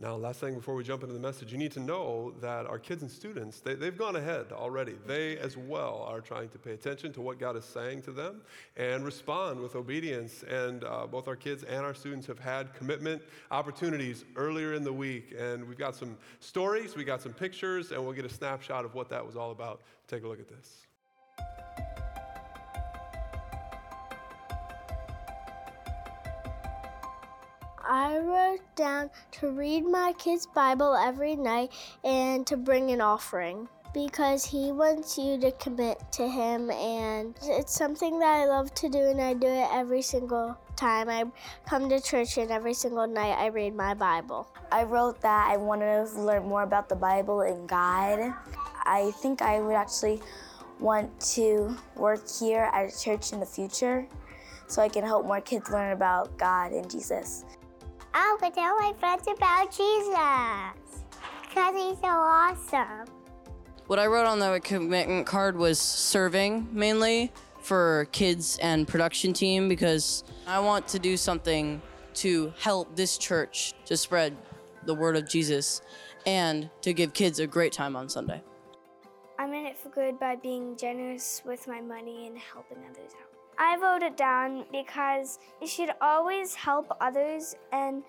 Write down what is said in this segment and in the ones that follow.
Now, last thing before we jump into the message, you need to know that our kids and students, they, have gone ahead already. They as well are trying to pay attention to what God is saying to them and respond with obedience. And uh, both our kids and our students have had commitment opportunities earlier in the week. And we've got some stories, we got some pictures, and we'll get a snapshot of what that was all about. Take a look at this. I wrote down to read my kid's Bible every night and to bring an offering because he wants you to commit to him and it's something that I love to do and I do it every single time I come to church and every single night I read my Bible. I wrote that I wanted to learn more about the Bible and God. I think I would actually want to work here at a church in the future so I can help more kids learn about God and Jesus. I would tell my friends about Jesus because he's so awesome. What I wrote on the commitment card was serving mainly for kids and production team because I want to do something to help this church to spread the word of Jesus and to give kids a great time on Sunday. I'm in it for good by being generous with my money and helping others out. I wrote it down because you should always help others and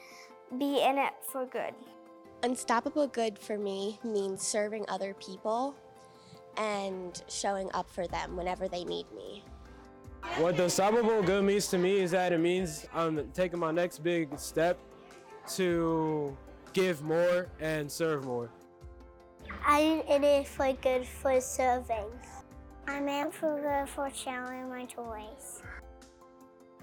be in it for good. Unstoppable good for me means serving other people and showing up for them whenever they need me. What the unstoppable good means to me is that it means I'm taking my next big step to give more and serve more. I'm in it for good for serving. I'm good for sharing my toys.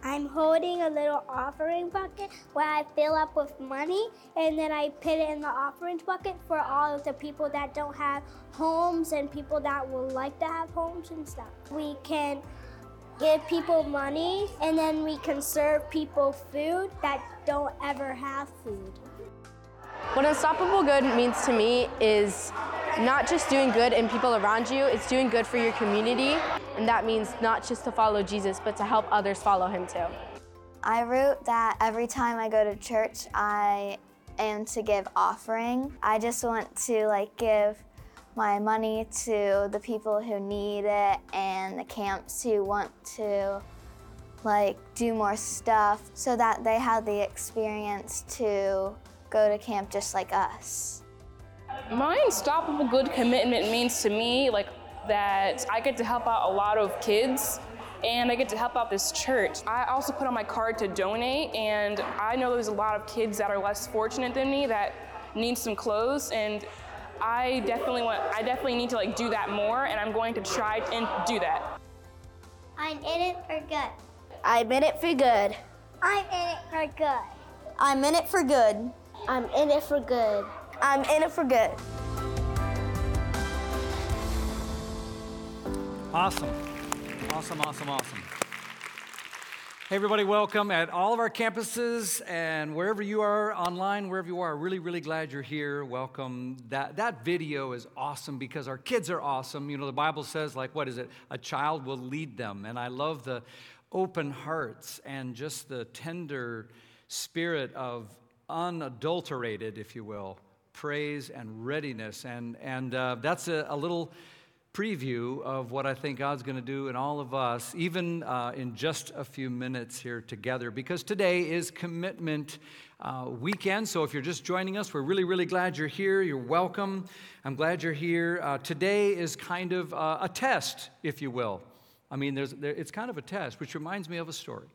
I'm holding a little offering bucket where I fill up with money and then I put it in the offering bucket for all of the people that don't have homes and people that would like to have homes and stuff. We can give people money and then we can serve people food that don't ever have food. What unstoppable good means to me is not just doing good in people around you, it's doing good for your community. And that means not just to follow Jesus, but to help others follow him too. I wrote that every time I go to church, I am to give offering. I just want to like give my money to the people who need it and the camps who want to like do more stuff so that they have the experience to go to camp just like us. My unstoppable good commitment means to me like that I get to help out a lot of kids and I get to help out this church. I also put on my card to donate and I know there's a lot of kids that are less fortunate than me that need some clothes and I definitely want I definitely need to like do that more and I'm going to try and do that. I'm in it for good. I'm in it for good. I'm in it for good. I'm in it for good. I'm in it for good. I'm in it for good. Awesome. Awesome, awesome, awesome. Hey, everybody, welcome at all of our campuses and wherever you are online, wherever you are. Really, really glad you're here. Welcome. That, that video is awesome because our kids are awesome. You know, the Bible says, like, what is it? A child will lead them. And I love the open hearts and just the tender spirit of unadulterated, if you will, praise and readiness. And, and uh, that's a, a, little preview of what I think God's going to do in all of us, even uh, in just a few minutes here together, because today is commitment. Uh, weekend. So, if you're just joining us, we're really, really glad you're here. You're welcome. I'm glad you're here. Uh, today is kind of uh, a test, if you will. I mean, there's, there, it's kind of a test, which reminds me of a story.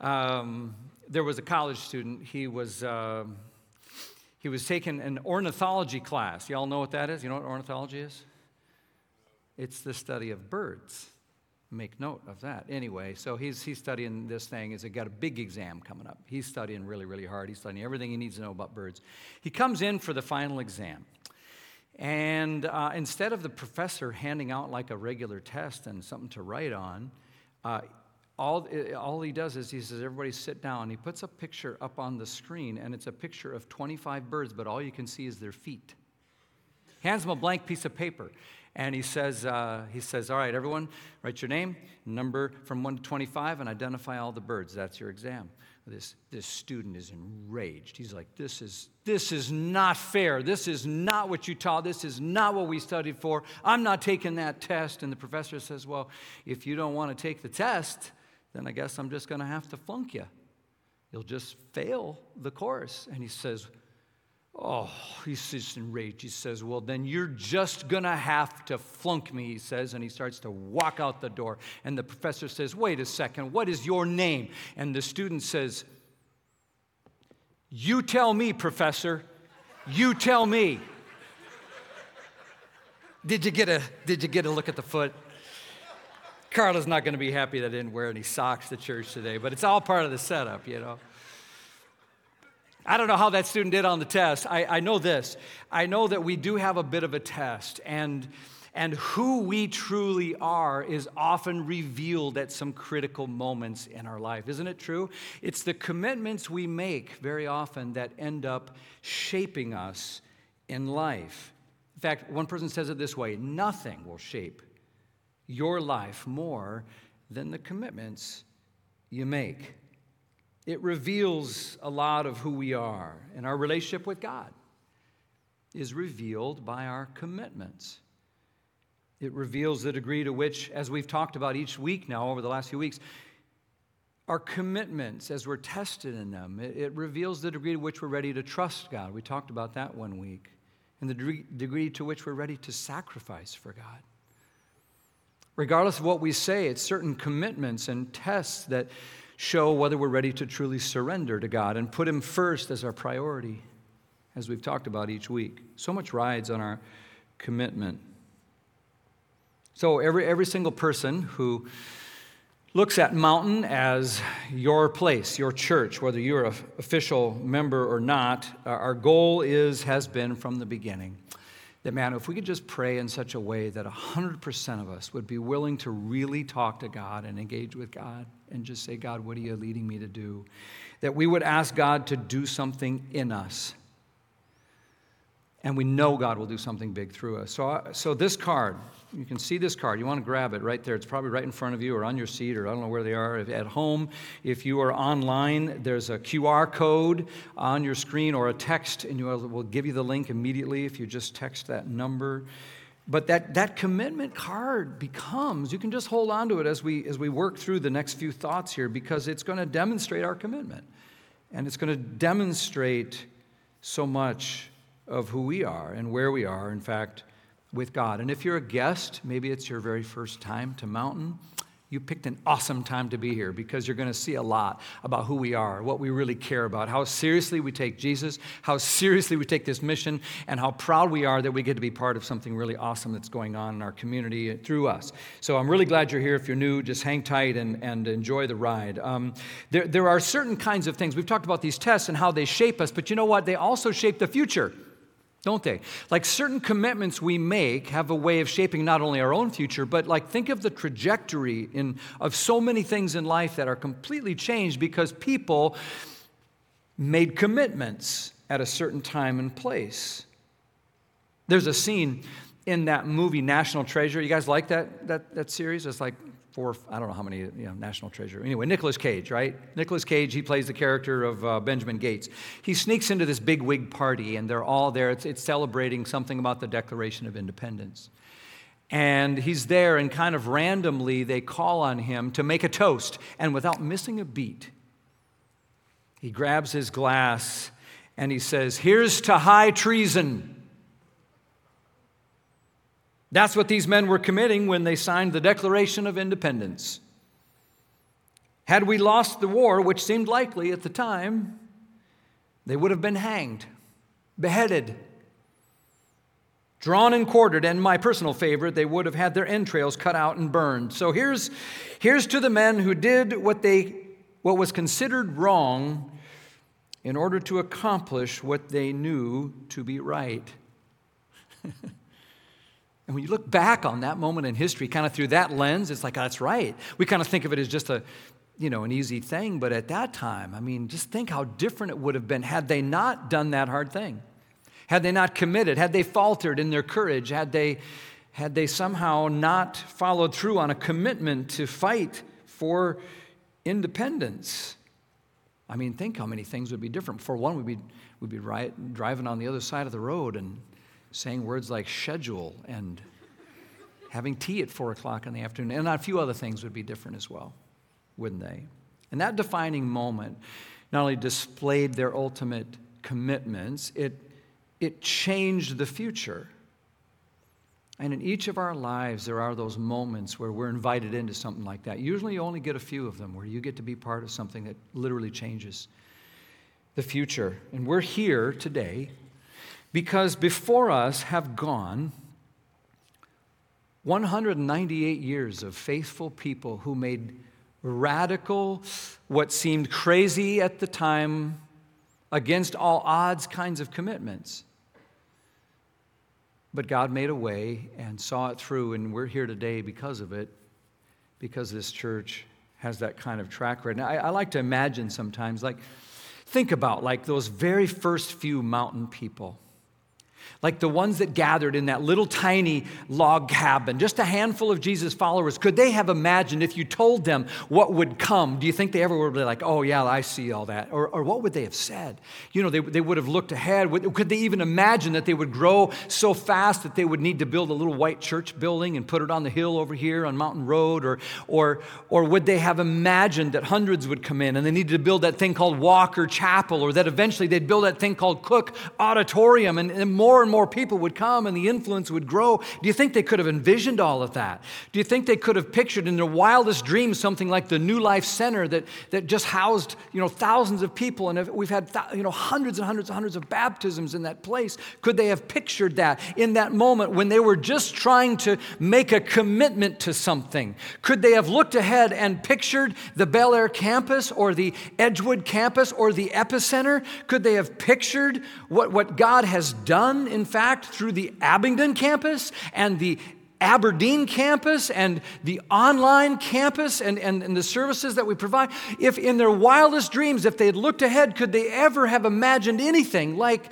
Um, there was a college student. He was, uh, he was taking an ornithology class. Y'all know what that is? You know what ornithology is? It's the study of birds. Make note of that. Anyway, so he's, he's studying this thing. He's got a big exam coming up. He's studying really, really hard. He's studying everything he needs to know about birds. He comes in for the final exam. And uh, instead of the professor handing out like a regular test and something to write on, uh, all, all he does is he says, Everybody sit down. He puts a picture up on the screen, and it's a picture of 25 birds, but all you can see is their feet. Hands him a blank piece of paper. And he says, uh, he says, All right, everyone, write your name, number from 1 to 25, and identify all the birds. That's your exam. This, this student is enraged. He's like, this is, this is not fair. This is not what you taught. This is not what we studied for. I'm not taking that test. And the professor says, Well, if you don't want to take the test, then I guess I'm just going to have to flunk you. You'll just fail the course. And he says, Oh, he's just enraged. He says, Well, then you're just going to have to flunk me, he says. And he starts to walk out the door. And the professor says, Wait a second, what is your name? And the student says, You tell me, professor. You tell me. Did you get a, did you get a look at the foot? Carla's not going to be happy that I didn't wear any socks to church today, but it's all part of the setup, you know. I don't know how that student did on the test. I, I know this. I know that we do have a bit of a test, and, and who we truly are is often revealed at some critical moments in our life. Isn't it true? It's the commitments we make very often that end up shaping us in life. In fact, one person says it this way nothing will shape your life more than the commitments you make. It reveals a lot of who we are, and our relationship with God is revealed by our commitments. It reveals the degree to which, as we've talked about each week now over the last few weeks, our commitments, as we're tested in them, it, it reveals the degree to which we're ready to trust God. We talked about that one week. And the degree, degree to which we're ready to sacrifice for God. Regardless of what we say, it's certain commitments and tests that show whether we're ready to truly surrender to God and put Him first as our priority, as we've talked about each week. So much rides on our commitment. So, every, every single person who looks at Mountain as your place, your church, whether you're an official member or not, our goal is, has been from the beginning that, man, if we could just pray in such a way that 100% of us would be willing to really talk to God and engage with God and just say, God, what are you leading me to do? That we would ask God to do something in us. And we know God will do something big through us. So, so this card, you can see this card. You want to grab it right there. It's probably right in front of you or on your seat or I don't know where they are. If at home, if you are online, there's a QR code on your screen or a text, and you will give you the link immediately if you just text that number. But that, that commitment card becomes, you can just hold on to it as we, as we work through the next few thoughts here because it's going to demonstrate our commitment. And it's going to demonstrate so much of who we are and where we are. In fact, with God. And if you're a guest, maybe it's your very first time to Mountain, you picked an awesome time to be here because you're going to see a lot about who we are, what we really care about, how seriously we take Jesus, how seriously we take this mission, and how proud we are that we get to be part of something really awesome that's going on in our community through us. So I'm really glad you're here. If you're new, just hang tight and, and enjoy the ride. Um, there, there are certain kinds of things. We've talked about these tests and how they shape us, but you know what? They also shape the future don't they? Like certain commitments we make have a way of shaping not only our own future, but like think of the trajectory in, of so many things in life that are completely changed because people made commitments at a certain time and place. There's a scene in that movie National Treasure. You guys like that, that, that series? It's like four, I don't know how many, you know, National Treasure. Anyway, Nicolas Cage, right? Nicolas Cage, he plays the character of uh, Benjamin Gates. He sneaks into this big wig party, and they're all there. It's, it's celebrating something about the Declaration of Independence. And he's there, and kind of randomly, they call on him to make a toast. And without missing a beat, he grabs his glass and he says, Here's to high treason. That's what these men were committing when they signed the Declaration of Independence. Had we lost the war, which seemed likely at the time, they would have been hanged, beheaded, drawn and quartered, and my personal favorite, they would have had their entrails cut out and burned. So here's, here's to the men who did what, they, what was considered wrong in order to accomplish what they knew to be right. And when you look back on that moment in history, kind of through that lens, it's like, oh, that's right. We kind of think of it as just a, you know, an easy thing. But at that time, I mean, just think how different it would have been had they not done that hard thing. Had they not committed, had they faltered in their courage, had they, had they somehow not followed through on a commitment to fight for independence. I mean, think how many things would be different. For one, we'd be, we'd be right, driving on the other side of the road and saying words like schedule and having tea at four o'clock in the afternoon. And a few other things would be different as well, wouldn't they? And that defining moment not only displayed their ultimate commitments, it, it changed the future. And in each of our lives, there are those moments where we're invited into something like that. Usually, you only get a few of them where you get to be part of something that literally changes the future. And we're here today because before us have gone 198 years of faithful people who made radical, what seemed crazy at the time, against all odds kinds of commitments. But God made a way and saw it through, and we're here today because of it, because this church has that kind of track record. Now, I, I like to imagine sometimes, like, think about like those very first few mountain people like the ones that gathered in that little tiny log cabin, just a handful of Jesus' followers, could they have imagined if you told them what would come? Do you think they ever would be like, oh, yeah, I see all that? Or, or what would they have said? You know, they, they would have looked ahead. Could they even imagine that they would grow so fast that they would need to build a little white church building and put it on the hill over here on Mountain Road? Or, or, or would they have imagined that hundreds would come in and they needed to build that thing called Walker Chapel or that eventually they'd build that thing called Cook Auditorium and, and more and more people would come and the influence would grow. Do you think they could have envisioned all of that? Do you think they could have pictured in their wildest dreams something like the New Life Center that, that just housed you know, thousands of people and we've had you know, hundreds and hundreds and hundreds of baptisms in that place? Could they have pictured that in that moment when they were just trying to make a commitment to something? Could they have looked ahead and pictured the Bel Air campus or the Edgewood campus or the epicenter? Could they have pictured what, what God has done in fact, through the Abingdon campus and the Aberdeen campus and the online campus and, and, and, the services that we provide, if in their wildest dreams, if they had looked ahead, could they ever have imagined anything like,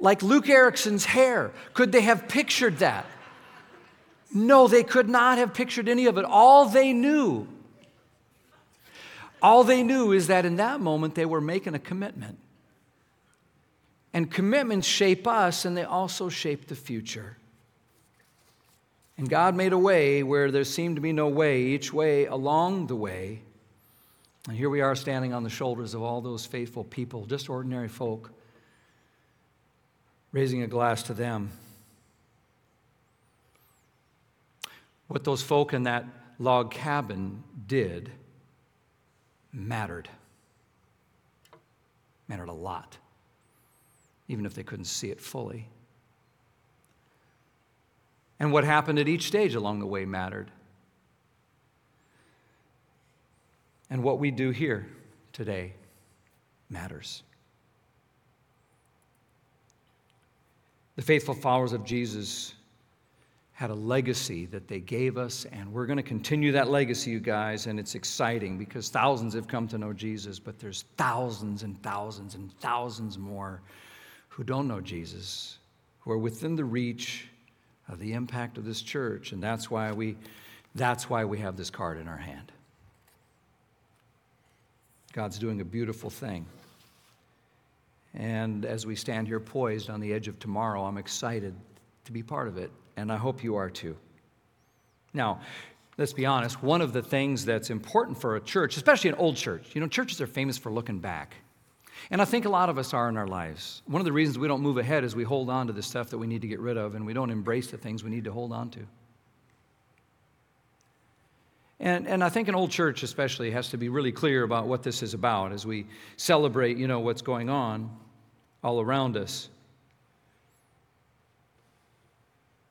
like Luke Erickson's hair? Could they have pictured that? No, they could not have pictured any of it. All they knew, all they knew is that in that moment they were making a commitment. And commitments shape us, and they also shape the future. And God made a way where there seemed to be no way, each way along the way. And here we are standing on the shoulders of all those faithful people, just ordinary folk, raising a glass to them. What those folk in that log cabin did mattered. Mattered a lot even if they couldn't see it fully. And what happened at each stage along the way mattered. And what we do here today matters. The faithful followers of Jesus had a legacy that they gave us, and we're going to continue that legacy, you guys, and it's exciting because thousands have come to know Jesus, but there's thousands and thousands and thousands more who don't know Jesus, who are within the reach of the impact of this church. And that's why we, that's why we have this card in our hand. God's doing a beautiful thing. And as we stand here poised on the edge of tomorrow, I'm excited to be part of it, and I hope you are too. Now, let's be honest, one of the things that's important for a church, especially an old church, you know, churches are famous for looking back. And I think a lot of us are in our lives. One of the reasons we don't move ahead is we hold on to the stuff that we need to get rid of and we don't embrace the things we need to hold on to. And, and I think an old church, especially, has to be really clear about what this is about as we celebrate, you know, what's going on all around us.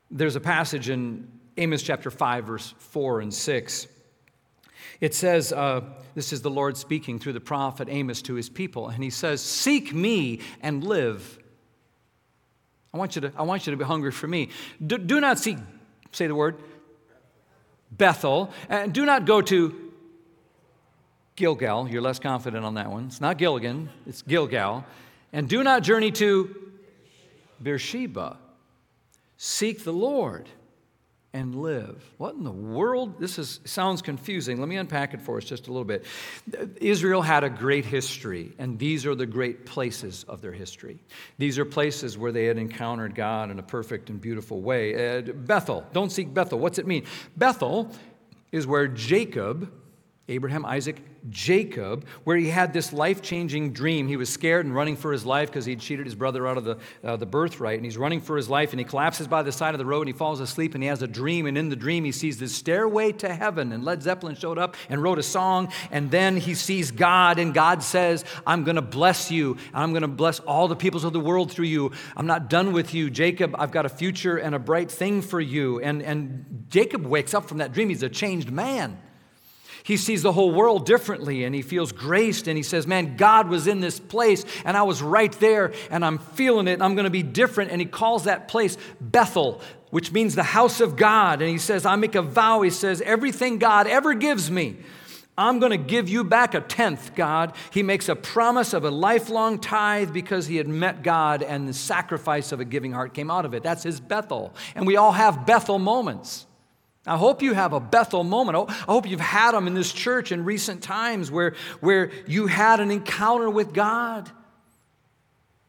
There's a passage in Amos chapter 5, verse 4 and 6 it says, uh, this is the Lord speaking through the prophet Amos to his people, and he says, Seek me and live. I want you to, I want you to be hungry for me. Do, do not seek, say the word, Bethel, and do not go to Gilgal. You're less confident on that one. It's not Gilgan, it's Gilgal. And do not journey to Beersheba. Seek the Lord and live. What in the world? This is, sounds confusing. Let me unpack it for us just a little bit. Israel had a great history, and these are the great places of their history. These are places where they had encountered God in a perfect and beautiful way. Bethel, don't seek Bethel. What's it mean? Bethel is where Jacob, Abraham, Isaac, Jacob, where he had this life changing dream. He was scared and running for his life because he'd cheated his brother out of the, uh, the birthright. And he's running for his life and he collapses by the side of the road and he falls asleep and he has a dream. And in the dream, he sees this stairway to heaven. And Led Zeppelin showed up and wrote a song. And then he sees God and God says, I'm going to bless you. And I'm going to bless all the peoples of the world through you. I'm not done with you. Jacob, I've got a future and a bright thing for you. And, and Jacob wakes up from that dream. He's a changed man. He sees the whole world differently and he feels graced and he says, Man, God was in this place and I was right there and I'm feeling it and I'm going to be different. And he calls that place Bethel, which means the house of God. And he says, I make a vow. He says, Everything God ever gives me. I'm going to give you back a tenth, God. He makes a promise of a lifelong tithe because he had met God and the sacrifice of a giving heart came out of it. That's his Bethel. And we all have Bethel moments. I hope you have a Bethel moment. I hope you've had them in this church in recent times where, where you had an encounter with God,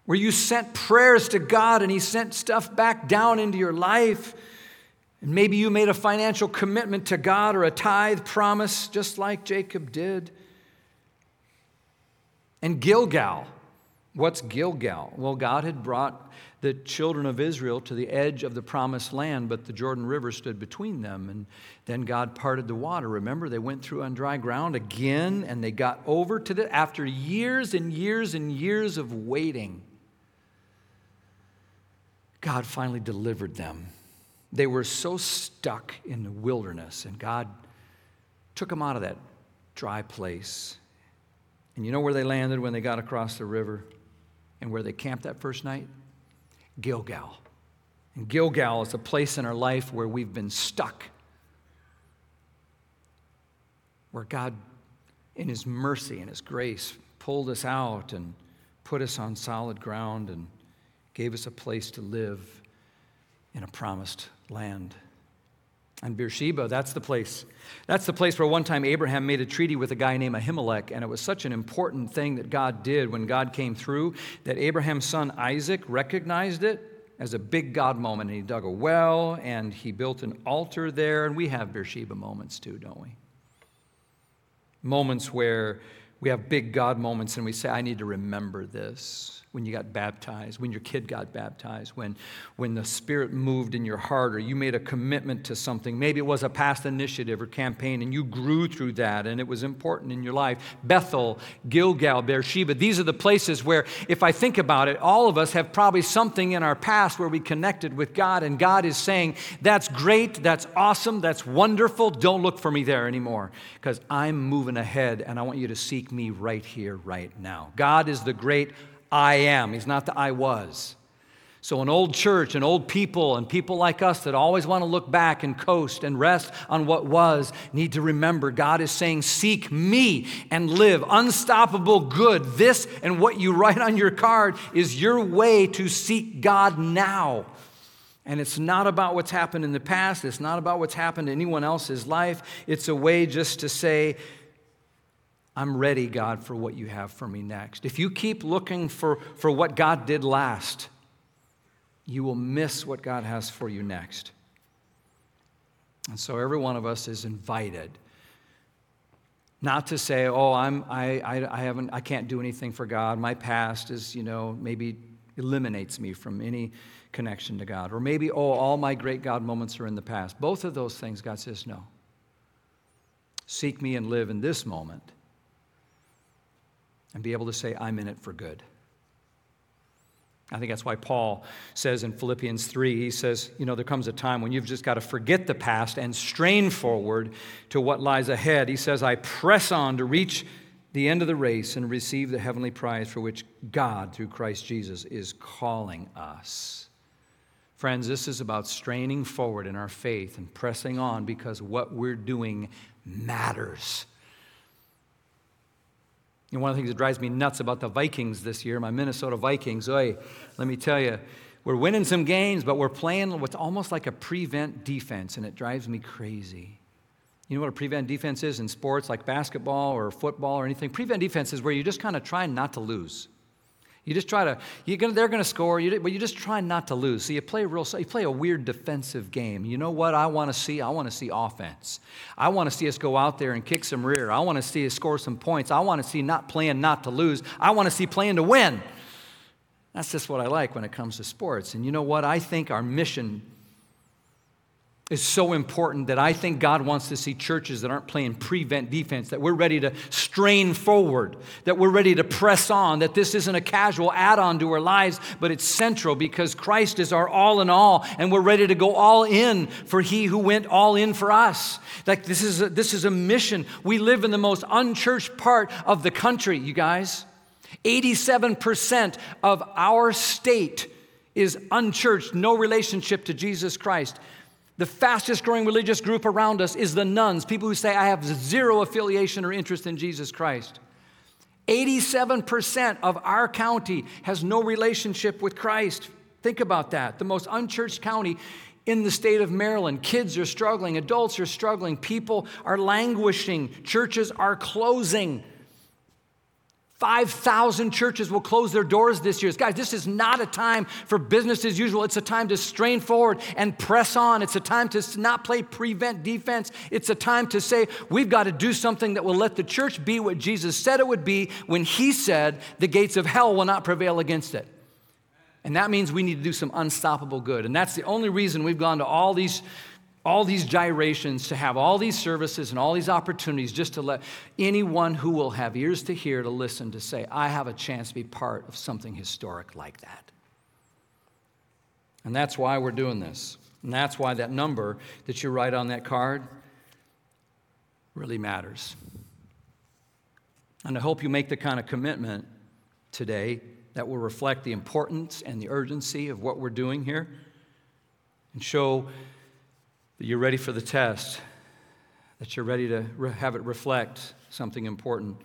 where you sent prayers to God and He sent stuff back down into your life. And maybe you made a financial commitment to God or a tithe promise, just like Jacob did. And Gilgal. What's Gilgal? Well, God had brought the children of Israel to the edge of the promised land, but the Jordan River stood between them. And then God parted the water. Remember, they went through on dry ground again, and they got over to the, after years and years and years of waiting, God finally delivered them. They were so stuck in the wilderness, and God took them out of that dry place. And you know where they landed when they got across the river and where they camped that first night? Gilgal. And Gilgal is a place in our life where we've been stuck, where God, in His mercy and His grace, pulled us out and put us on solid ground and gave us a place to live in a promised land. And Beersheba, that's the place. That's the place where one time Abraham made a treaty with a guy named Abimelech, and it was such an important thing that God did when God came through that Abraham's son Isaac recognized it as a big God moment. And he dug a well and he built an altar there. And we have Beersheba moments too, don't we? Moments where we have big God moments and we say, I need to remember this when you got baptized, when your kid got baptized, when, when the Spirit moved in your heart, or you made a commitment to something. Maybe it was a past initiative or campaign, and you grew through that, and it was important in your life. Bethel, Gilgal, Beersheba, these are the places where, if I think about it, all of us have probably something in our past where we connected with God, and God is saying, That's great, that's awesome, that's wonderful. Don't look for me there anymore, because I'm moving ahead, and I want you to seek me right here, right now. God is the great I am. He's not the I was. So, an old church and old people and people like us that always want to look back and coast and rest on what was need to remember God is saying, Seek me and live. Unstoppable good. This and what you write on your card is your way to seek God now. And it's not about what's happened in the past, it's not about what's happened in anyone else's life. It's a way just to say, I'm ready, God, for what you have for me next. If you keep looking for, for what God did last, you will miss what God has for you next. And so every one of us is invited not to say, oh, I'm, I, I, I, haven't, I can't do anything for God. My past is, you know, maybe eliminates me from any connection to God. Or maybe, oh, all my great God moments are in the past. Both of those things, God says, no. Seek me and live in this moment and be able to say, I'm in it for good. I think that's why Paul says in Philippians 3, he says, You know, there comes a time when you've just got to forget the past and strain forward to what lies ahead. He says, I press on to reach the end of the race and receive the heavenly prize for which God, through Christ Jesus, is calling us. Friends, this is about straining forward in our faith and pressing on because what we're doing matters. One of the things that drives me nuts about the Vikings this year, my Minnesota Vikings, oy, let me tell you, we're winning some games, but we're playing what's almost like a prevent defense, and it drives me crazy. You know what a prevent defense is in sports like basketball or football or anything? Prevent defense is where you just kind of try not to lose. You just try to, gonna, they're going to score, you, but you just try not to lose. So you play real, you play a weird defensive game. You know what I want to see? I want to see offense. I want to see us go out there and kick some rear. I want to see us score some points. I want to see not playing not to lose. I want to see playing to win. That's just what I like when it comes to sports. And you know what? I think our mission is so important that I think God wants to see churches that aren't playing prevent defense, that we're ready to strain forward, that we're ready to press on, that this isn't a casual add on to our lives, but it's central because Christ is our all in all, and we're ready to go all in for He who went all in for us. Like this is a, this is a mission. We live in the most unchurched part of the country, you guys. 87% of our state is unchurched, no relationship to Jesus Christ. The fastest growing religious group around us is the nones, people who say, I have zero affiliation or interest in Jesus Christ. 87% of our county has no relationship with Christ. Think about that. The most unchurched county in the state of Maryland. Kids are struggling, adults are struggling, people are languishing, churches are closing. 5,000 churches will close their doors this year. Guys, this is not a time for business as usual. It's a time to strain forward and press on. It's a time to not play prevent defense. It's a time to say, we've got to do something that will let the church be what Jesus said it would be when he said, the gates of hell will not prevail against it. And that means we need to do some unstoppable good. And that's the only reason we've gone to all these all these gyrations, to have all these services and all these opportunities just to let anyone who will have ears to hear, to listen, to say, I have a chance to be part of something historic like that. And that's why we're doing this. And that's why that number that you write on that card really matters. And I hope you make the kind of commitment today that will reflect the importance and the urgency of what we're doing here and show that you're ready for the test, that you're ready to re- have it reflect something important.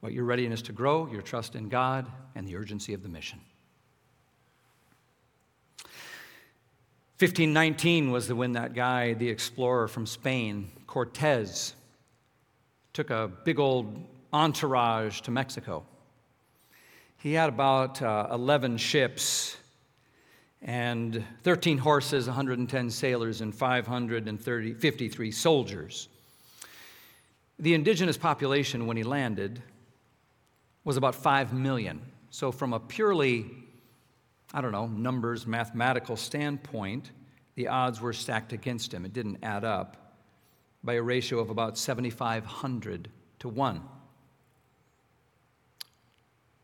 What your readiness to grow, your trust in God, and the urgency of the mission. 1519 was the when that guy, the explorer from Spain, Cortez, took a big old entourage to Mexico. He had about uh, 11 ships and 13 horses, 110 sailors, and 553 soldiers. The indigenous population, when he landed, was about 5 million. So, from a purely, I don't know, numbers, mathematical standpoint, the odds were stacked against him. It didn't add up by a ratio of about 7,500 to 1.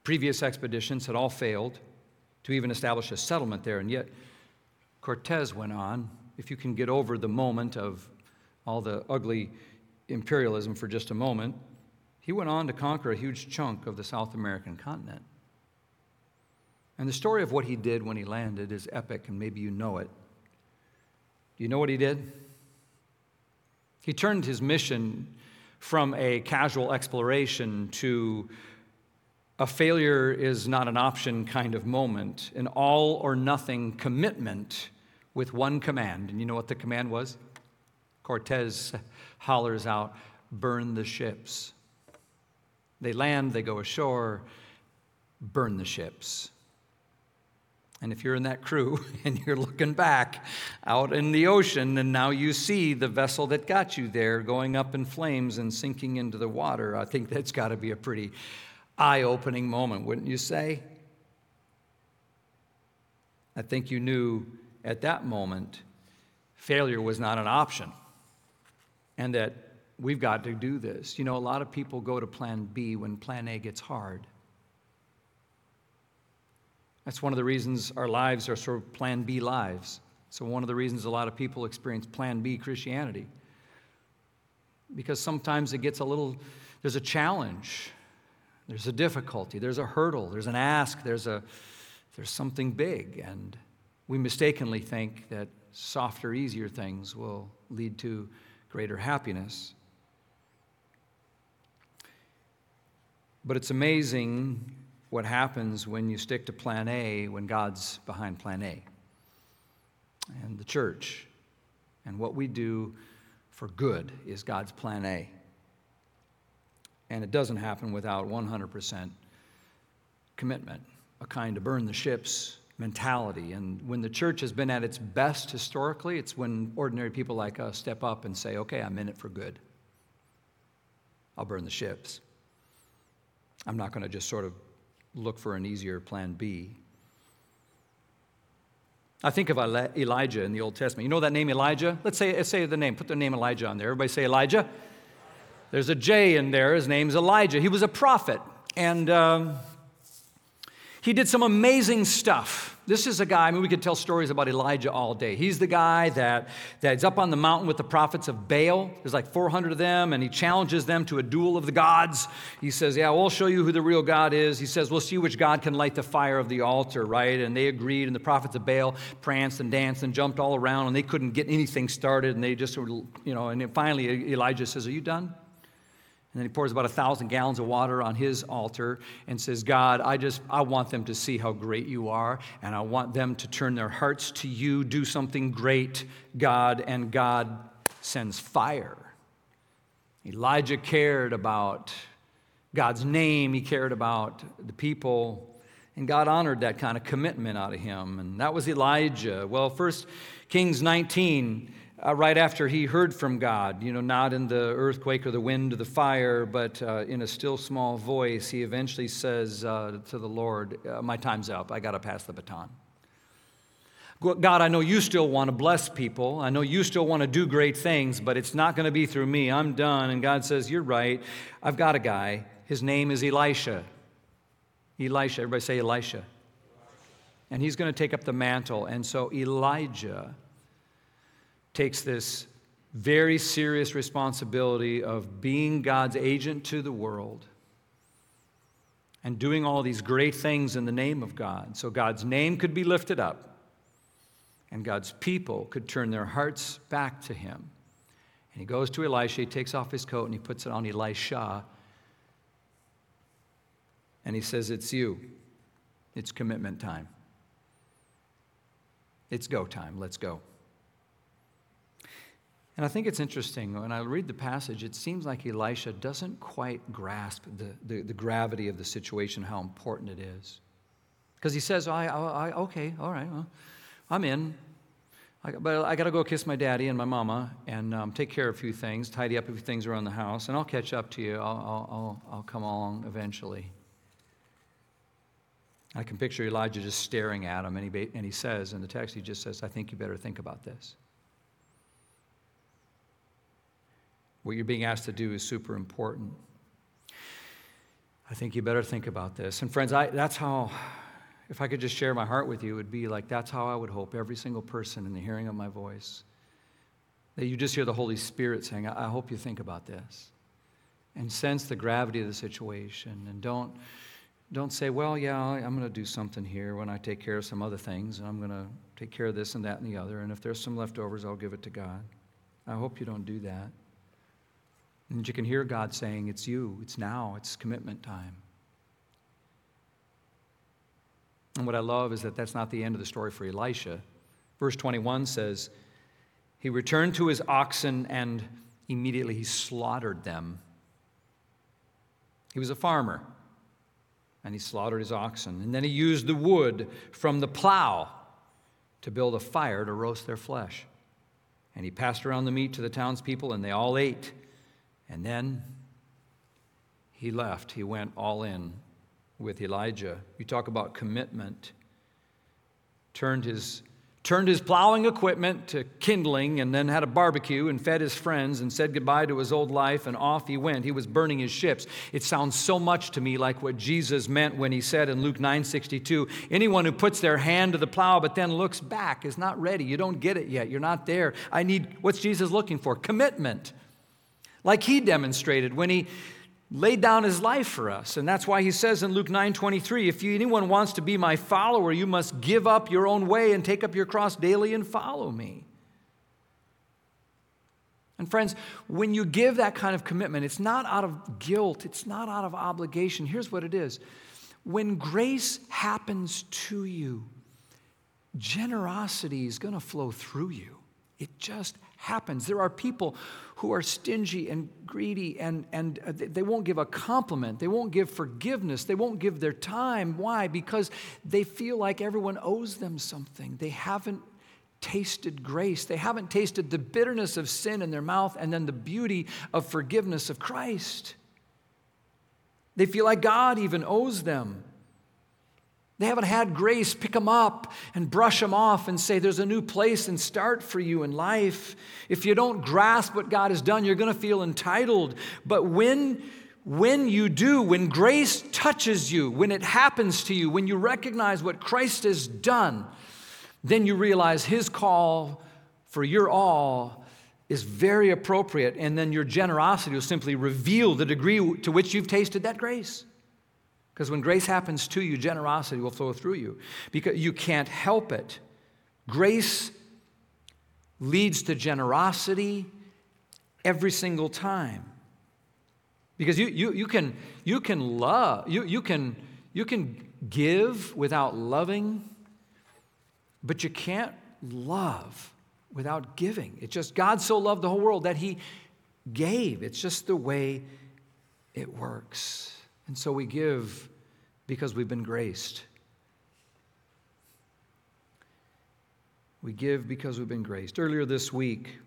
Previous expeditions had all failed to even establish a settlement there. And yet, Cortez went on. If you can get over the moment of all the ugly imperialism for just a moment, he went on to conquer a huge chunk of the South American continent. And the story of what he did when he landed is epic, and maybe you know it. Do you know what he did? He turned his mission from a casual exploration to a failure is not an option kind of moment, an all or nothing commitment with one command. And you know what the command was? Cortez hollers out, burn the ships. They land, they go ashore, burn the ships. And if you're in that crew and you're looking back out in the ocean, and now you see the vessel that got you there going up in flames and sinking into the water, I think that's got to be a pretty eye opening moment, wouldn't you say? I think you knew at that moment failure was not an option and that we've got to do this. You know, a lot of people go to plan B when plan A gets hard. That's one of the reasons our lives are sort of plan B lives. So, one of the reasons a lot of people experience plan B Christianity. Because sometimes it gets a little, there's a challenge there's a difficulty, there's a hurdle, there's an ask, there's, a, there's something big. And we mistakenly think that softer, easier things will lead to greater happiness. But it's amazing what happens when you stick to plan A when God's behind plan A. And the church and what we do for good is God's plan A. And it doesn't happen without 100% commitment, a kind of burn the ships mentality. And when the church has been at its best historically, it's when ordinary people like us step up and say, okay, I'm in it for good. I'll burn the ships. I'm not going to just sort of look for an easier plan B. I think of Elijah in the Old Testament. You know that name Elijah? Let's say, say the name. Put the name Elijah on there. Everybody say Elijah. There's a J in there. His name's Elijah. He was a prophet. And um, he did some amazing stuff. This is a guy, I mean, we could tell stories about Elijah all day. He's the guy that, that's up on the mountain with the prophets of Baal. There's like 400 of them, and he challenges them to a duel of the gods. He says, Yeah, we'll show you who the real God is. He says, We'll see which God can light the fire of the altar, right? And they agreed, and the prophets of Baal pranced and danced and jumped all around, and they couldn't get anything started, and they just, you know, and finally Elijah says, Are you done? And then he pours about a thousand gallons of water on his altar and says, God, I just, I want them to see how great you are, and I want them to turn their hearts to you, do something great, God. And God sends fire. Elijah cared about God's name, he cared about the people, and God honored that kind of commitment out of him. And that was Elijah. Well, First Kings 19 uh, right after he heard from God, you know, not in the earthquake or the wind or the fire, but uh, in a still small voice, he eventually says uh, to the Lord, uh, My time's up. I got to pass the baton. God, I know you still want to bless people. I know you still want to do great things, but it's not going to be through me. I'm done. And God says, You're right. I've got a guy. His name is Elisha. Elisha. Everybody say Elisha. And he's going to take up the mantle. And so Elijah takes this very serious responsibility of being God's agent to the world and doing all these great things in the name of God. So God's name could be lifted up and God's people could turn their hearts back to Him. And he goes to Elisha, he takes off his coat and he puts it on Elisha. And he says, It's you. It's commitment time. It's go time. Let's go. And I think it's interesting, when I read the passage, it seems like Elisha doesn't quite grasp the, the, the gravity of the situation, how important it is. Because he says, I, I, I, okay, all right, well, I'm in. I, but I got to go kiss my daddy and my mama and um, take care of a few things, tidy up a few things around the house, and I'll catch up to you. I'll, I'll, I'll, I'll come along eventually. I can picture Elijah just staring at him, and he, and he says in the text, he just says, I think you better think about this. What you're being asked to do is super important. I think you better think about this. And friends, I, that's how, if I could just share my heart with you, it would be like that's how I would hope every single person in the hearing of my voice, that you just hear the Holy Spirit saying, I, I hope you think about this and sense the gravity of the situation and don't don't say, well, yeah, I'm going to do something here when I take care of some other things, and I'm going to take care of this and that and the other, and if there's some leftovers, I'll give it to God. I hope you don't do that. And you can hear God saying, It's you, it's now, it's commitment time. And what I love is that that's not the end of the story for Elisha. Verse 21 says, He returned to his oxen and immediately he slaughtered them. He was a farmer and he slaughtered his oxen. And then he used the wood from the plow to build a fire to roast their flesh. And he passed around the meat to the townspeople, and they all ate. And then he left. He went all in with Elijah. You talk about commitment. Turned his, turned his plowing equipment to kindling and then had a barbecue and fed his friends and said goodbye to his old life and off he went. He was burning his ships. It sounds so much to me like what Jesus meant when he said in Luke 9:62, anyone who puts their hand to the plow but then looks back is not ready. You don't get it yet. You're not there. I need what's Jesus looking for? Commitment like he demonstrated when he laid down his life for us. And that's why he says in Luke 9 23, if anyone wants to be my follower, you must give up your own way and take up your cross daily and follow me. And friends, when you give that kind of commitment, it's not out of guilt, it's not out of obligation. Here's what it is When grace happens to you, generosity is going to flow through you. It just happens. There are people who are stingy and greedy and, and uh, they won't give a compliment. They won't give forgiveness. They won't give their time. Why? Because they feel like everyone owes them something. They haven't tasted grace. They haven't tasted the bitterness of sin in their mouth and then the beauty of forgiveness of Christ. They feel like God even owes them. They haven't had grace pick them up and brush them off and say, There's a new place and start for you in life. If you don't grasp what God has done, you're going to feel entitled. But when when you do, when grace touches you, when it happens to you, when you recognize what Christ has done, then you realize His call for your all is very appropriate, and then your generosity will simply reveal the degree to which you've tasted that grace. Because when grace happens to you, generosity will flow through you because you can't help it. Grace leads to generosity every single time. Because you, you, you, can, you can love, you, you, can, you can give without loving, but you can't love without giving. It's just God so loved the whole world that He gave. It's just the way it works. And so we give because we've been graced. We give because we've been graced. Earlier this week,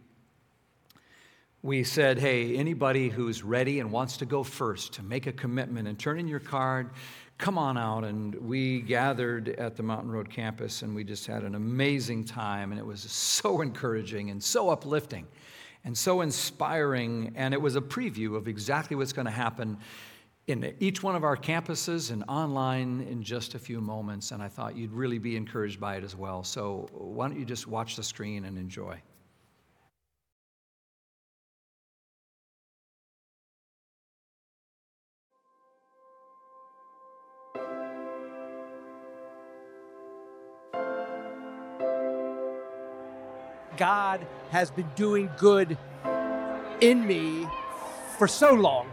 we said, hey, anybody who's ready and wants to go first to make a commitment and turn in your card, come on out. And we gathered at the Mountain Road campus and we just had an amazing time. And it was so encouraging and so uplifting and so inspiring. And it was a preview of exactly what's going to happen in each one of our campuses and online in just a few moments, and I thought you'd really be encouraged by it as well. So, why don't you just watch the screen and enjoy? God has been doing good in me for so long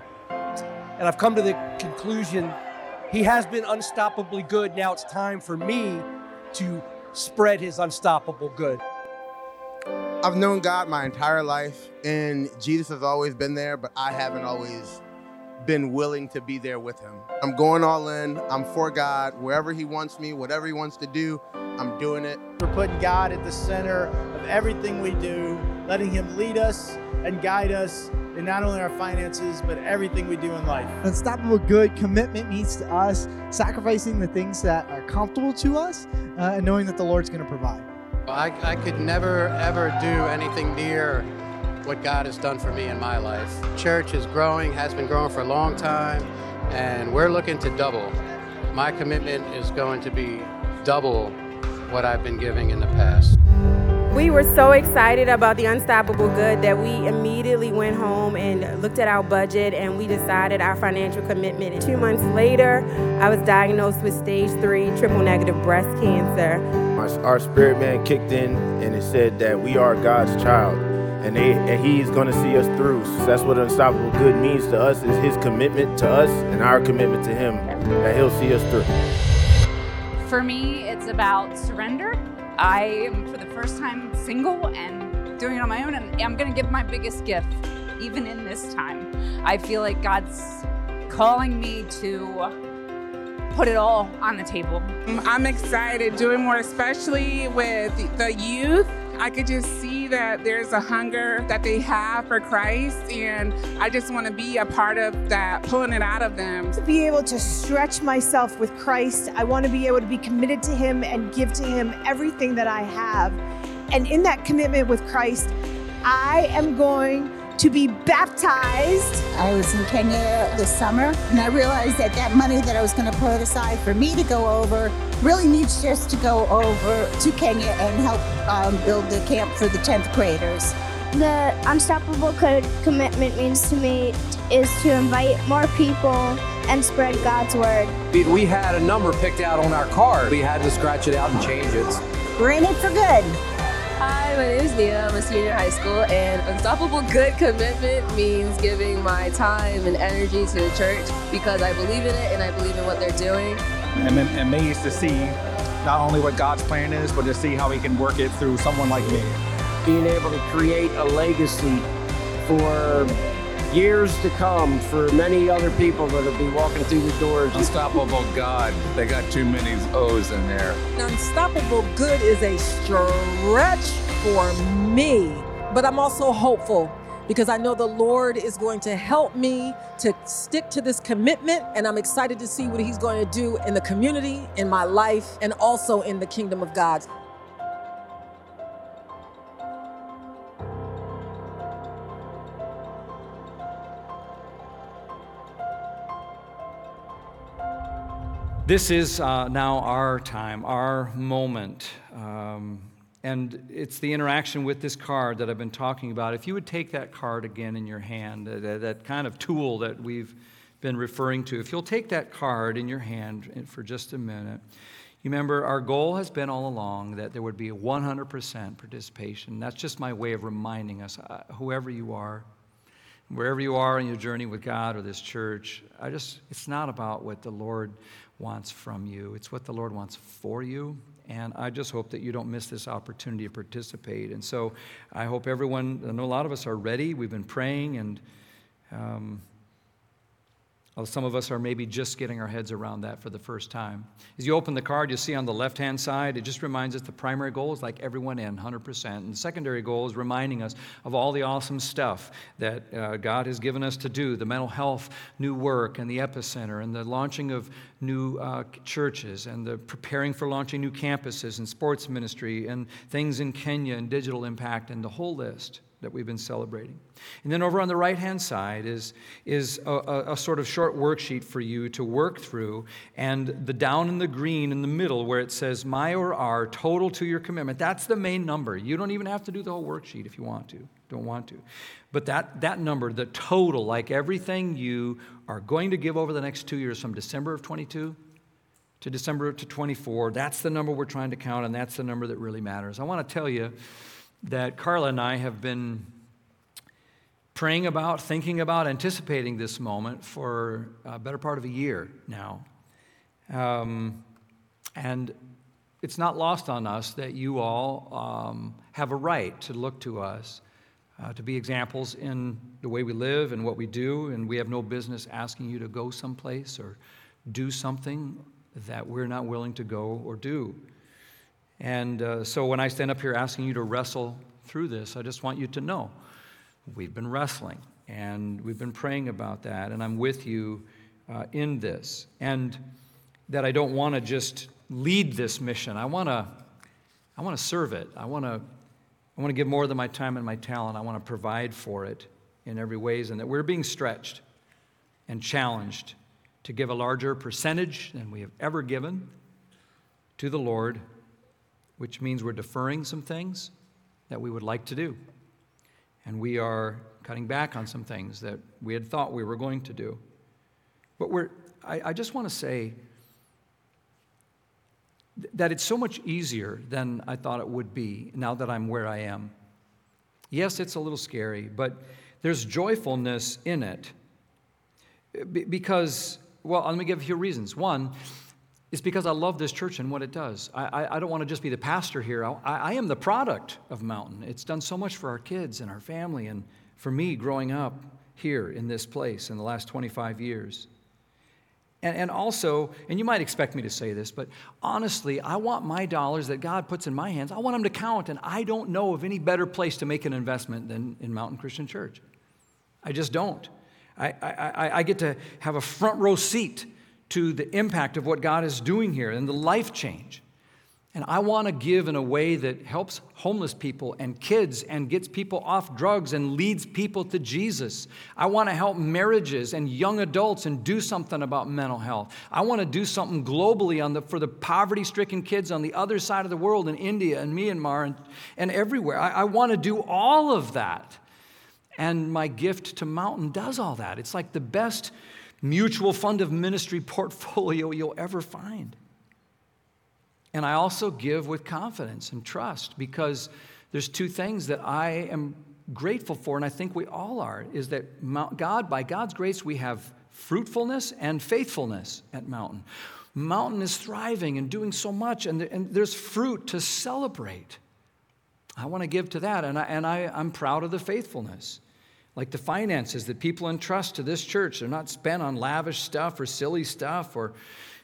and I've come to the conclusion he has been unstoppably good. Now it's time for me to spread his unstoppable good. I've known God my entire life, and Jesus has always been there, but I haven't always been willing to be there with him. I'm going all in. I'm for God. Wherever he wants me, whatever he wants to do, I'm doing it. We're putting God at the center of everything we do, letting him lead us and guide us in not only our finances, but everything we do in life. Unstoppable good commitment means to us sacrificing the things that are comfortable to us uh, and knowing that the Lord's going to provide. I, I could never, ever do anything near what God has done for me in my life. Church is growing, has been growing for a long time, and we're looking to double. My commitment is going to be double what I've been giving in the past. We were so excited about the Unstoppable Good that we immediately went home and looked at our budget and we decided our financial commitment. And two months later, I was diagnosed with stage three triple negative breast cancer. Our, our spirit man kicked in and it said that we are God's child and, they, and he's going to see us through. So that's what unstoppable good means to us is his commitment to us and our commitment to him that he'll see us through. For me, it's about surrender I am for the first time single and doing it on my own, and I'm going to give my biggest gift, even in this time. I feel like God's calling me to put it all on the table. I'm excited doing more, especially with the youth I could just see that there's a hunger that they have for Christ, and I just want to be a part of that, pulling it out of them. To be able to stretch myself with Christ, I want to be able to be committed to Him and give to Him everything that I have. And in that commitment with Christ, I am going to be baptized. I was in Kenya this summer, and I realized that that money that I was going to put aside for me to go over really needs just to go over to Kenya and help um, build the camp for the 10th graders. The unstoppable commitment means to me is to invite more people and spread God's word. We had a number picked out on our card. We had to scratch it out and change it. We're in it for good. Hi, my name is Nia. I'm a senior in high school, and unstoppable good commitment means giving my time and energy to the church because I believe in it and I believe in what they're doing. I'm amazed to see not only what God's plan is, but to see how He can work it through someone like me. Being able to create a legacy for years to come for many other people that'll be walking through the doors. Unstoppable God. They got too many O's in there. Unstoppable good is a stretch for me, but I'm also hopeful because I know the Lord is going to help me to stick to this commitment. And I'm excited to see what He's going to do in the community, in my life, and also in the kingdom of God. This is uh, now our time, our moment. Um, and it's the interaction with this card that I've been talking about. If you would take that card again in your hand, that, that kind of tool that we've been referring to, if you'll take that card in your hand for just a minute, you remember our goal has been all along that there would be 100% participation. That's just my way of reminding us, uh, whoever you are, wherever you are in your journey with God or this church, I just, it's not about what the Lord wants from you, it's what the Lord wants for you. And I just hope that you don't miss this opportunity to participate. And so I hope everyone, I know a lot of us are ready. We've been praying, and um, some of us are maybe just getting our heads around that for the first time. As you open the card, you see on the left hand side, it just reminds us the primary goal is like everyone in, 100%. And the secondary goal is reminding us of all the awesome stuff that uh, God has given us to do the mental health, new work, and the epicenter, and the launching of new uh, churches, and the preparing for launching new campuses, and sports ministry, and things in Kenya, and digital impact, and the whole list that we've been celebrating. And then over on the right hand side is, is a, a, sort of short worksheet for you to work through. And the down in the green in the middle where it says my or our total to your commitment, that's the main number. You don't even have to do the whole worksheet if you want to, don't want to. But that, that number, the total, like everything you are going to give over the next two years from December of 22 to December to 24, that's the number we're trying to count, and that's the number that really matters. I want to tell you that Carla and I have been praying about, thinking about, anticipating this moment for a better part of a year now. Um, and it's not lost on us that you all um, have a right to look to us, uh, to be examples in the way we live and what we do, and we have no business asking you to go someplace or do something that we're not willing to go or do. And uh, so when I stand up here asking you to wrestle through this, I just want you to know we've been wrestling and we've been praying about that, and I'm with you uh, in this. And that I don't want to just lead this mission. I want to I want to serve it. I want to I want to give more than my time and my talent. I want to provide for it in every ways and that we're being stretched and challenged to give a larger percentage than we have ever given to the Lord which means we're deferring some things that we would like to do. And we are cutting back on some things that we had thought we were going to do. But we're, I, I just want to say that it's so much easier than I thought it would be now that I'm where I am. Yes, it's a little scary, but there's joyfulness in it. Eh, because, well, let me give you a few reasons. One, it's because I love this church and what it does. I, I, I don't want to just be the pastor here. I, I, am the product of Mountain. It's done so much for our kids and our family and for me growing up here in this place in the last 25 years. And, and also, and you might expect me to say this, but honestly, I want my dollars that God puts in my hands, I want them to count. And I don't know of any better place to make an investment than in Mountain Christian Church. I just don't. I, I, I get to have a front row seat to the impact of what God is doing here and the life change. And I want to give in a way that helps homeless people and kids and gets people off drugs and leads people to Jesus. I want to help marriages and young adults and do something about mental health. I want to do something globally on the, for the poverty stricken kids on the other side of the world in India and Myanmar and, and everywhere. I, I want to do all of that. And my gift to Mountain does all that. It's like the best mutual fund of ministry portfolio you'll ever find. And I also give with confidence and trust because there's two things that I am grateful for, and I think we all are, is that God, by God's grace, we have fruitfulness and faithfulness at Mountain. Mountain is thriving and doing so much, and, and there's fruit to celebrate. I want to give to that, and, I, and I, I'm proud of the faithfulness. Like the finances that people entrust to this church, they're not spent on lavish stuff or silly stuff, or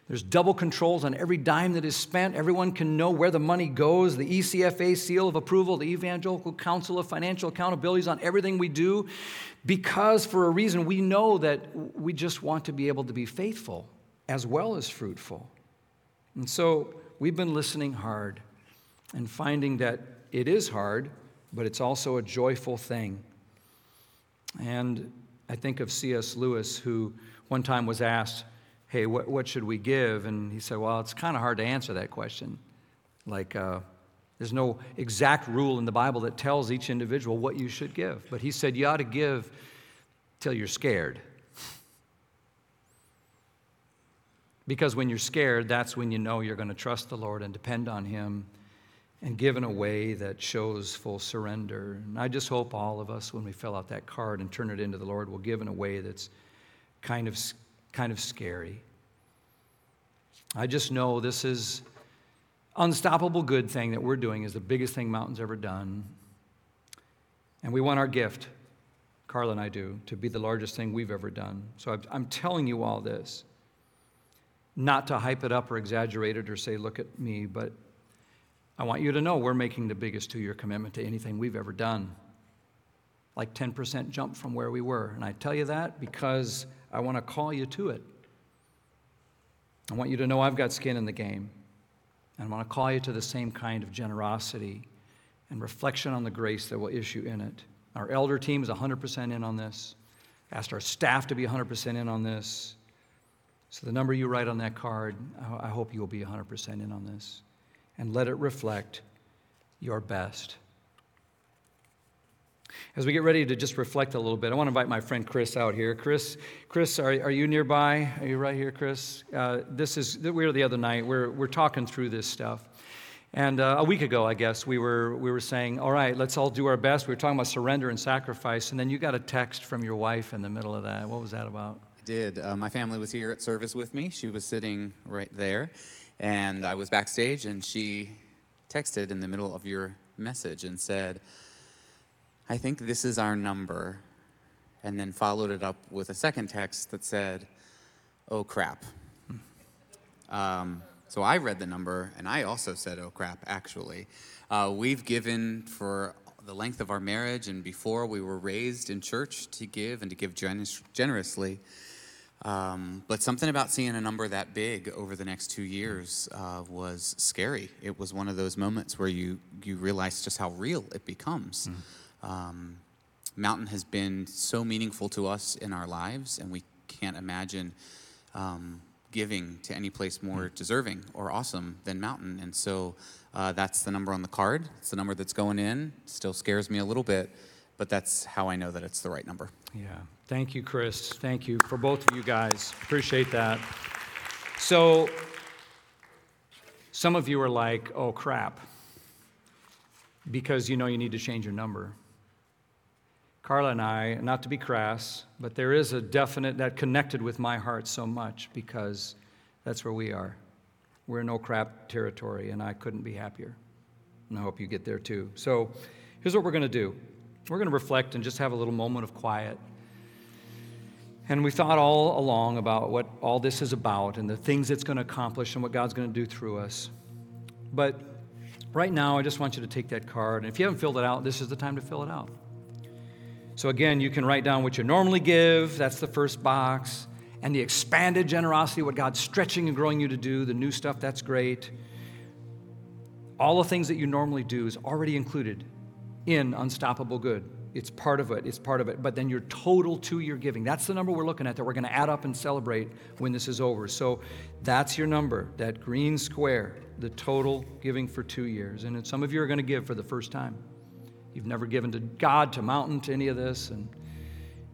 there's double controls on every dime that is spent. Everyone can know where the money goes. The ECFA seal of approval, the Evangelical Council of Financial Accountability is on everything we do because, for a reason, we know that we just want to be able to be faithful as well as fruitful. And so we've been listening hard and finding that it is hard, but it's also a joyful thing. And I think of C.S. Lewis, who one time was asked, Hey, what, what should we give? And he said, Well, it's kind of hard to answer that question. Like, uh, there's no exact rule in the Bible that tells each individual what you should give. But he said, You ought to give till you're scared. Because when you're scared, that's when you know you're going to trust the Lord and depend on Him and give in a way that shows full surrender. And I just hope all of us, when we fill out that card and turn it into the Lord, will give in a way that's kind of, kind of scary. I just know this is unstoppable good thing that we're doing is the biggest thing Mountain's ever done. And we want our gift, Carla and I do, to be the largest thing we've ever done. So I'm telling you all this not to hype it up or exaggerate it or say, look at me, but I want you to know we're making the biggest two year commitment to anything we've ever done. Like 10% jump from where we were. And I tell you that because I want to call you to it. I want you to know I've got skin in the game. And I want to call you to the same kind of generosity and reflection on the grace that will issue in it. Our elder team is 100% in on this. Asked our staff to be 100% in on this. So, the number you write on that card, I hope you will be 100% in on this. And let it reflect your best. As we get ready to just reflect a little bit, I want to invite my friend Chris out here. Chris, Chris, are, are you nearby? Are you right here, Chris? Uh, this is we were the other night. We're we're talking through this stuff, and uh, a week ago, I guess we were we were saying, all right, let's all do our best. We were talking about surrender and sacrifice, and then you got a text from your wife in the middle of that. What was that about? did. Uh, my family was here at service with me. She was sitting right there, and I was backstage, and she texted in the middle of your message and said, I think this is our number, and then followed it up with a second text that said, Oh crap. Um, so I read the number, and I also said, Oh crap, actually. Uh, we've given for the length of our marriage, and before we were raised in church to give and to give generous, generously. Um, but something about seeing a number that big over the next two years uh, was scary. It was one of those moments where you you realize just how real it becomes. Mm. Um, Mountain has been so meaningful to us in our lives, and we can't imagine um, giving to any place more mm. deserving or awesome than Mountain. And so uh, that's the number on the card. It's the number that's going in. Still scares me a little bit, but that's how I know that it's the right number. Yeah. Thank you, Chris. Thank you for both of you guys. Appreciate that. So, some of you are like, oh crap, because you know you need to change your number. Carla and I, not to be crass, but there is a definite that connected with my heart so much because that's where we are. We're in no crap territory, and I couldn't be happier. And I hope you get there too. So, here's what we're going to do we're going to reflect and just have a little moment of quiet. And we thought all along about what all this is about and the things it's going to accomplish and what God's going to do through us. But right now, I just want you to take that card. And if you haven't filled it out, this is the time to fill it out. So, again, you can write down what you normally give. That's the first box. And the expanded generosity, what God's stretching and growing you to do, the new stuff, that's great. All the things that you normally do is already included in Unstoppable Good. It's part of it. It's part of it. But then your total two year giving, that's the number we're looking at that we're going to add up and celebrate when this is over. So that's your number, that green square, the total giving for two years. And some of you are going to give for the first time. You've never given to God, to Mountain, to any of this. And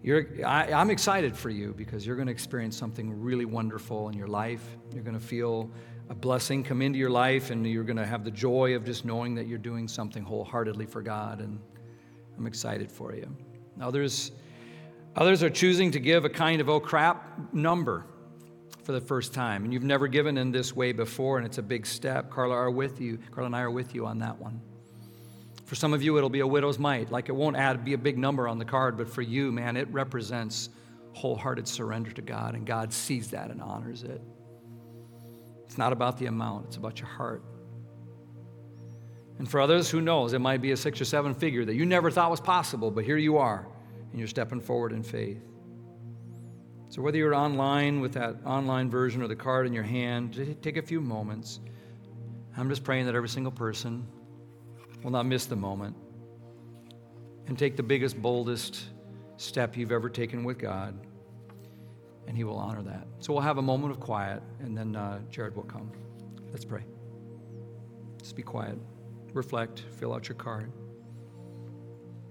you're, I, I'm excited for you because you're going to experience something really wonderful in your life. You're going to feel a blessing come into your life, and you're going to have the joy of just knowing that you're doing something wholeheartedly for God. And I'm excited for you. Others, others are choosing to give a kind of oh crap number for the first time and you've never given in this way before and it's a big step, Carla are with you. Carla and I are with you on that one. For some of you, it'll be a widow's mite. Like it won't add be a big number on the card, but for you, man, it represents wholehearted surrender to God, and God sees that and honors it. It's not about the amount, it's about your heart. And for others, who knows, it might be a six or seven figure that you never thought was possible, but here you are, and you're stepping forward in faith. So, whether you're online with that online version or the card in your hand, take a few moments. I'm just praying that every single person will not miss the moment and take the biggest, boldest step you've ever taken with God, and He will honor that. So, we'll have a moment of quiet, and then uh, Jared will come. Let's pray. Just be quiet reflect, fill out your card.